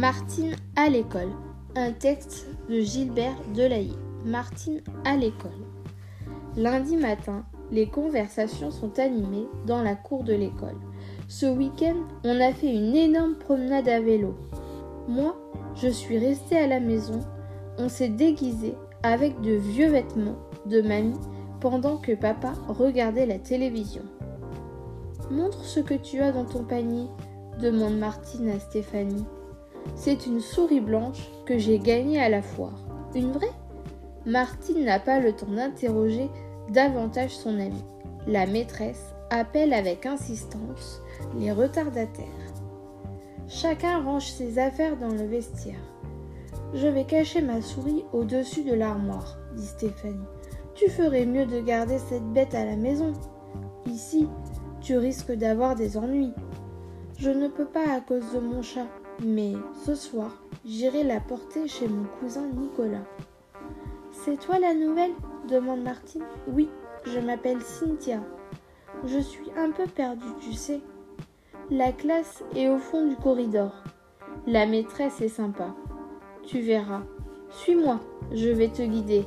Martine à l'école. Un texte de Gilbert Delahaye. Martine à l'école. Lundi matin, les conversations sont animées dans la cour de l'école. Ce week-end, on a fait une énorme promenade à vélo. Moi, je suis restée à la maison. On s'est déguisé avec de vieux vêtements de mamie pendant que papa regardait la télévision. Montre ce que tu as dans ton panier, demande Martine à Stéphanie. C'est une souris blanche que j'ai gagnée à la foire. Une vraie? Martine n'a pas le temps d'interroger davantage son amie. La maîtresse appelle avec insistance les retardataires. Chacun range ses affaires dans le vestiaire. Je vais cacher ma souris au-dessus de l'armoire, dit Stéphanie. Tu ferais mieux de garder cette bête à la maison. Ici, tu risques d'avoir des ennuis. Je ne peux pas à cause de mon chat, mais ce soir, j'irai la porter chez mon cousin Nicolas. C'est toi la nouvelle? demande Martine. Oui, je m'appelle Cynthia. Je suis un peu perdue, tu sais. La classe est au fond du corridor. La maîtresse est sympa. Tu verras. Suis-moi, je vais te guider.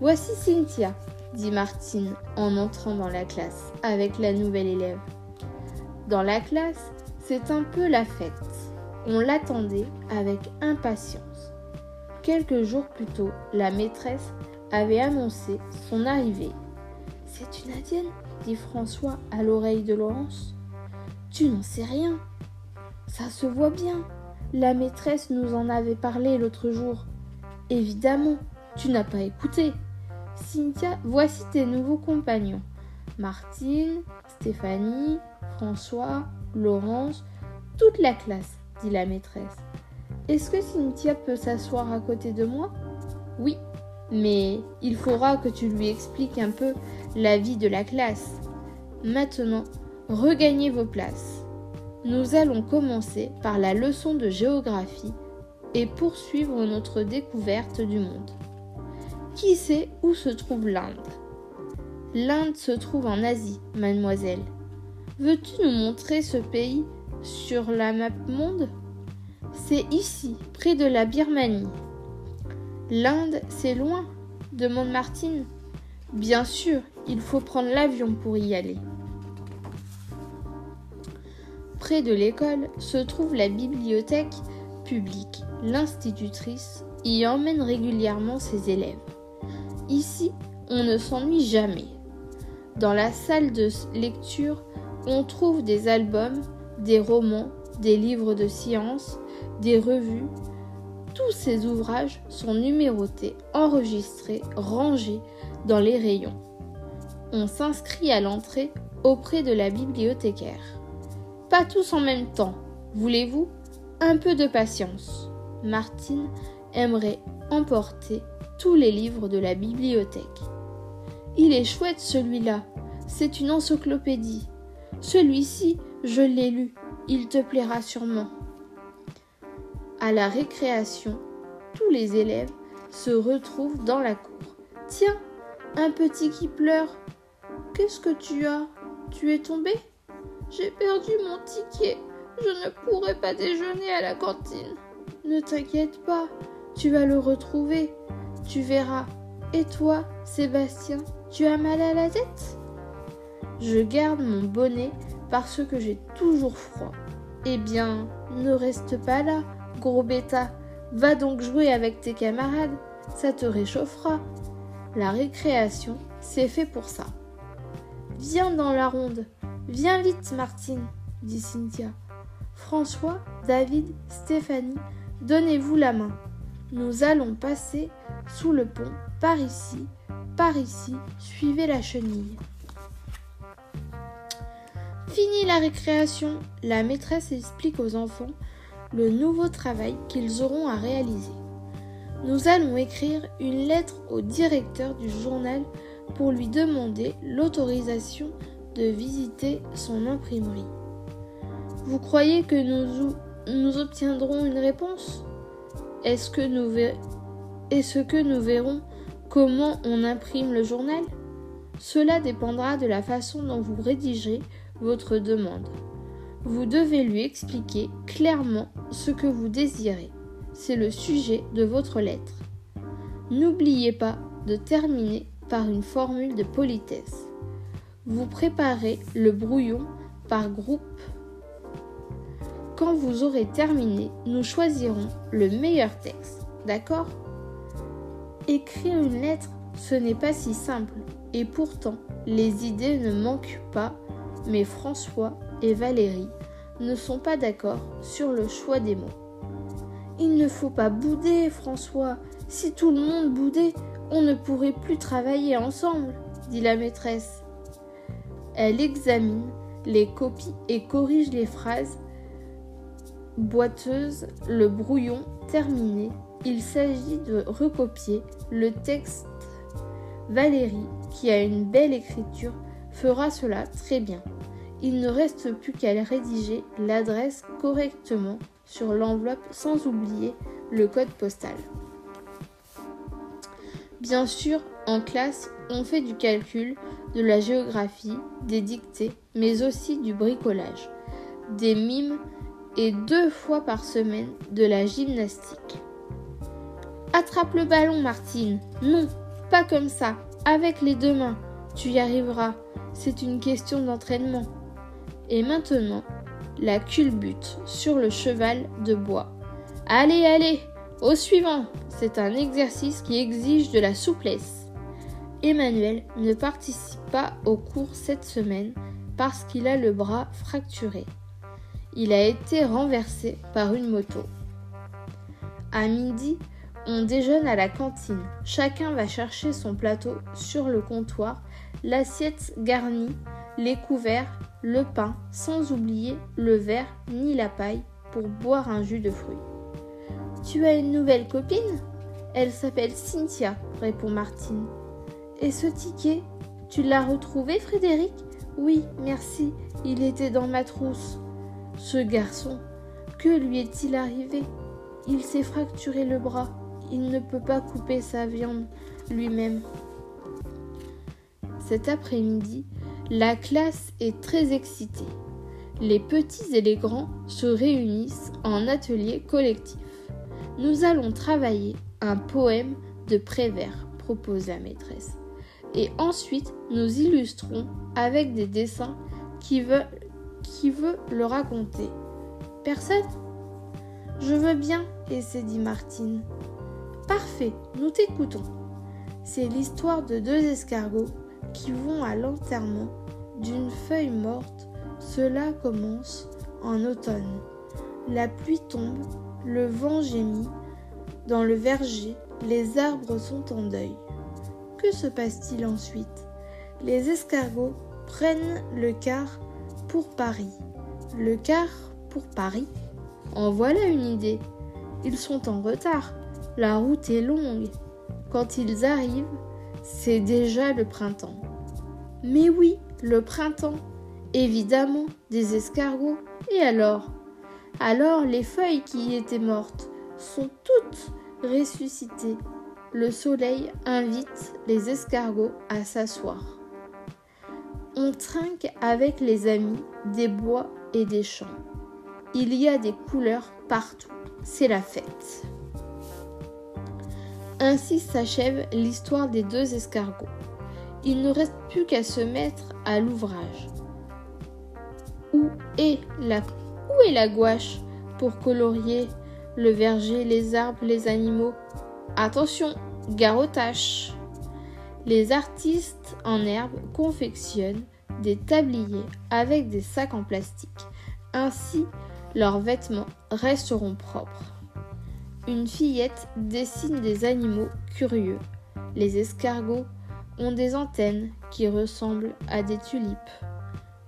Voici Cynthia, dit Martine en entrant dans la classe avec la nouvelle élève. Dans la classe, c'est un peu la fête. On l'attendait avec impatience. Quelques jours plus tôt, la maîtresse avait annoncé son arrivée. C'est une indienne dit François à l'oreille de Laurence. Tu n'en sais rien. Ça se voit bien. La maîtresse nous en avait parlé l'autre jour. Évidemment, tu n'as pas écouté. Cynthia, voici tes nouveaux compagnons. Martine, Stéphanie, François, Laurence, toute la classe, dit la maîtresse. Est-ce que Cynthia peut s'asseoir à côté de moi? Oui, mais il faudra que tu lui expliques un peu la vie de la classe. Maintenant, regagnez vos places. Nous allons commencer par la leçon de géographie et poursuivre notre découverte du monde. Qui sait où se trouve l'Inde? L'Inde se trouve en Asie, mademoiselle. Veux-tu nous montrer ce pays sur la map monde? C'est ici, près de la Birmanie. L'Inde, c'est loin demande Martine. Bien sûr, il faut prendre l'avion pour y aller. Près de l'école se trouve la bibliothèque publique. L'institutrice y emmène régulièrement ses élèves. Ici, on ne s'ennuie jamais. Dans la salle de lecture, on trouve des albums, des romans, des livres de sciences, des revues. Tous ces ouvrages sont numérotés, enregistrés, rangés dans les rayons. On s'inscrit à l'entrée auprès de la bibliothécaire. Pas tous en même temps, voulez-vous? Un peu de patience. Martine aimerait emporter tous les livres de la bibliothèque. Il est chouette celui-là, c'est une encyclopédie. Celui-ci, je l'ai lu, il te plaira sûrement. À la récréation, tous les élèves se retrouvent dans la cour. Tiens, un petit qui pleure. Qu'est-ce que tu as? Tu es tombé? J'ai perdu mon ticket. Je ne pourrai pas déjeuner à la cantine. Ne t'inquiète pas, tu vas le retrouver. Tu verras. Et toi, Sébastien, tu as mal à la tête? Je garde mon bonnet parce que j'ai toujours froid. Eh bien, ne reste pas là, gros bêta. Va donc jouer avec tes camarades, ça te réchauffera. La récréation, c'est fait pour ça. Viens dans la ronde. Viens vite, Martine, dit Cynthia. François, David, Stéphanie, donnez-vous la main. Nous allons passer sous le pont, par ici, par ici, suivez la chenille. Fini la récréation, la maîtresse explique aux enfants le nouveau travail qu'ils auront à réaliser. Nous allons écrire une lettre au directeur du journal pour lui demander l'autorisation de visiter son imprimerie. Vous croyez que nous, obtiendrons une réponse? Est-ce que, Est-ce que nous verrons comment on imprime le journal? Cela dépendra de la façon dont vous rédigerez votre demande. Vous devez lui expliquer clairement ce que vous désirez. C'est le sujet de votre lettre. N'oubliez pas de terminer par une formule de politesse. Vous préparez le brouillon par groupe. Quand vous aurez terminé, nous choisirons le meilleur texte. D'accord? Écrire une lettre, ce n'est pas si simple. Et pourtant, les idées ne manquent pas, mais François et Valérie ne sont pas d'accord sur le choix des mots. Il ne faut pas bouder, François. Si tout le monde boudait, on ne pourrait plus travailler ensemble, dit la maîtresse. Elle examine les copies et corrige les phrases boiteuses, le brouillon terminé. Il s'agit de recopier le texte. Valérie, qui a une belle écriture, fera cela très bien. Il ne reste plus qu'à rédiger l'adresse correctement sur l'enveloppe sans oublier le code postal. Bien sûr, en classe, on fait du calcul, de la géographie, des dictées, mais aussi du bricolage, des mimes et deux fois par semaine de la gymnastique. Attrape le ballon, Martine. Non, pas comme ça, avec les deux mains. Tu y arriveras. C'est une question d'entraînement. Et maintenant, la culbute sur le cheval de bois. Allez, allez, au suivant. C'est un exercice qui exige de la souplesse. Emmanuel ne participe pas au cours cette semaine parce qu'il a le bras fracturé. Il a été renversé par une moto. À midi, on déjeune à la cantine. Chacun va chercher son plateau sur le comptoir, l'assiette garnie, les couverts, le pain, sans oublier le verre ni la paille pour boire un jus de fruits. Tu as une nouvelle copine? Elle s'appelle Cynthia, répond Martine. Et ce ticket Tu l'as retrouvé, Frédéric? Oui, merci, il était dans ma trousse. Ce garçon, que lui est-il arrivé? Il s'est fracturé le bras. Il ne peut pas couper sa viande lui-même. Cet après-midi, la classe est très excitée. Les petits et les grands se réunissent en atelier collectif. Nous allons travailler un poème de Prévert, propose la maîtresse et ensuite nous illustrons avec des dessins qui veut, qui veut le raconter. Personne? Je veux bien, essaie dit Martine. Parfait, nous t'écoutons. C'est l'histoire de deux escargots qui vont à l'enterrement d'une feuille morte. Cela commence en automne. La pluie tombe, le vent gémit. Dans le verger, les arbres sont en deuil. Que se passe-t-il ensuite? Les escargots prennent le car pour Paris. Le car pour Paris? En voilà une idée. Ils sont en retard. La route est longue. Quand ils arrivent, c'est déjà le printemps. Mais oui, le printemps. Évidemment, des escargots. Et alors? Alors les feuilles qui étaient mortes sont toutes ressuscitées le soleil invite les escargots à s'asseoir. On trinque avec les amis des bois et des champs. Il y a des couleurs partout. C'est la fête. Ainsi s'achève l'histoire des deux escargots. Il ne reste plus qu'à se mettre à l'ouvrage. Où est la gouache pour colorier le verger, les arbres, les animaux? Attention, gare. Les artistes en herbe confectionnent des tabliers avec des sacs en plastique. Ainsi, leurs vêtements resteront propres. Une fillette dessine des animaux curieux. Les escargots ont des antennes qui ressemblent à des tulipes.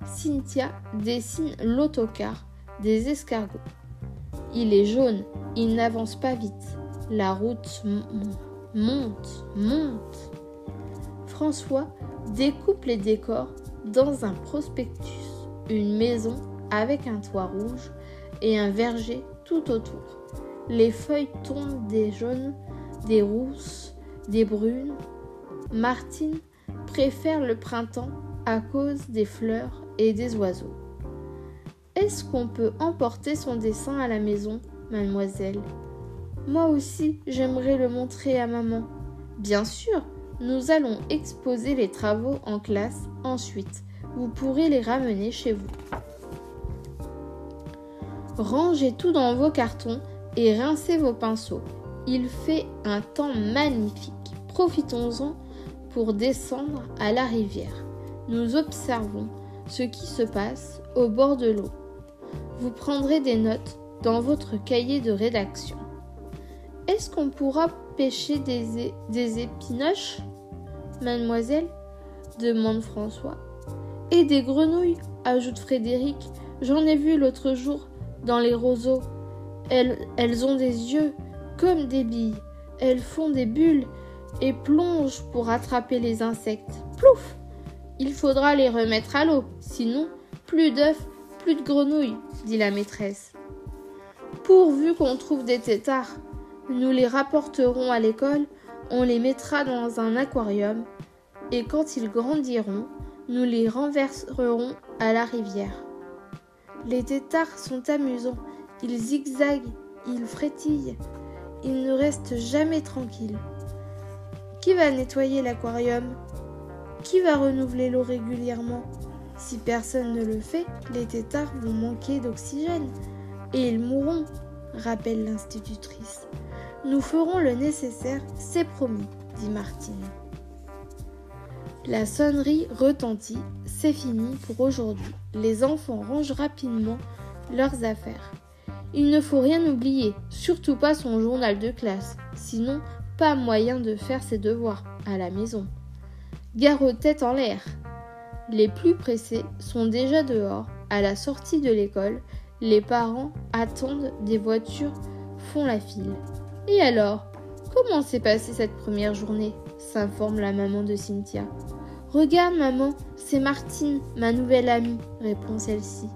Cynthia dessine l'autocar des escargots. Il est jaune, il n'avance pas vite. La route monte, monte. François découpe les décors dans un prospectus, une maison avec un toit rouge et un verger tout autour. Les feuilles tombent des jaunes, des rousses, des brunes. Martine préfère le printemps à cause des fleurs et des oiseaux. Est-ce qu'on peut emporter son dessin à la maison, mademoiselle? Moi aussi, j'aimerais le montrer à maman. Bien sûr, nous allons exposer les travaux en classe ensuite. Vous pourrez les ramener chez vous. Rangez tout dans vos cartons et rincez vos pinceaux. Il fait un temps magnifique. Profitons-en pour descendre à la rivière. Nous observons ce qui se passe au bord de l'eau. Vous prendrez des notes dans votre cahier de rédaction. Est-ce qu'on pourra pêcher des, épinoches, mademoiselle? demande François. Et des grenouilles, ajoute Frédéric. J'en ai vu l'autre jour dans les roseaux. Elles ont des yeux comme des billes. Elles font des bulles et plongent pour attraper les insectes. Plouf Il faudra les remettre à l'eau, sinon plus d'œufs, plus de grenouilles, dit la maîtresse. Pourvu qu'on trouve des têtards, nous les rapporterons à l'école, on les mettra dans un aquarium, et quand ils grandiront, nous les renverserons à la rivière. Les têtards sont amusants, ils zigzaguent, ils frétillent, ils ne restent jamais tranquilles. Qui va nettoyer l'aquarium? Qui va renouveler l'eau régulièrement? Si personne ne le fait, les têtards vont manquer d'oxygène et ils mourront, rappelle l'institutrice. Nous ferons le nécessaire, c'est promis, dit Martine. La sonnerie retentit, c'est fini pour aujourd'hui. Les enfants rangent rapidement leurs affaires. Il ne faut rien oublier, surtout pas son journal de classe, sinon pas moyen de faire ses devoirs à la maison. Gare aux têtes en l'air. Les plus pressés sont déjà dehors, à la sortie de l'école, les parents attendent des voitures, font la file. Et alors, comment s'est passée cette première journée s'informe la maman de Cynthia. Regarde, maman, c'est Martine, ma nouvelle amie, répond celle-ci.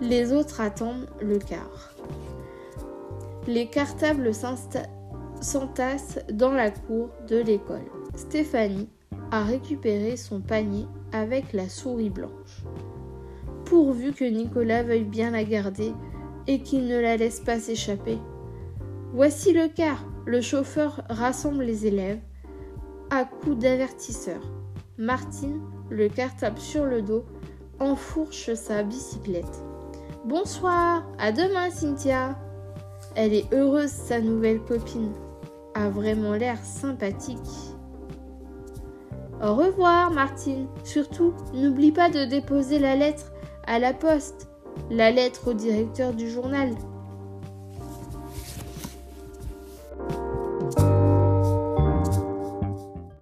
Les autres attendent le quart. Les cartables s'entassent dans la cour de l'école. Stéphanie a récupéré son panier avec la souris blanche. Pourvu que Nicolas veuille bien la garder et qu'il ne la laisse pas s'échapper, Voici le quart. Le chauffeur rassemble les élèves à coups d'avertisseur. Martine, le cartable sur le dos, enfourche sa bicyclette. Bonsoir, à demain Cynthia. Elle est heureuse, sa nouvelle copine. A vraiment l'air sympathique. Au revoir, Martine. Surtout, n'oublie pas de déposer la lettre à la poste. La lettre au directeur du journal.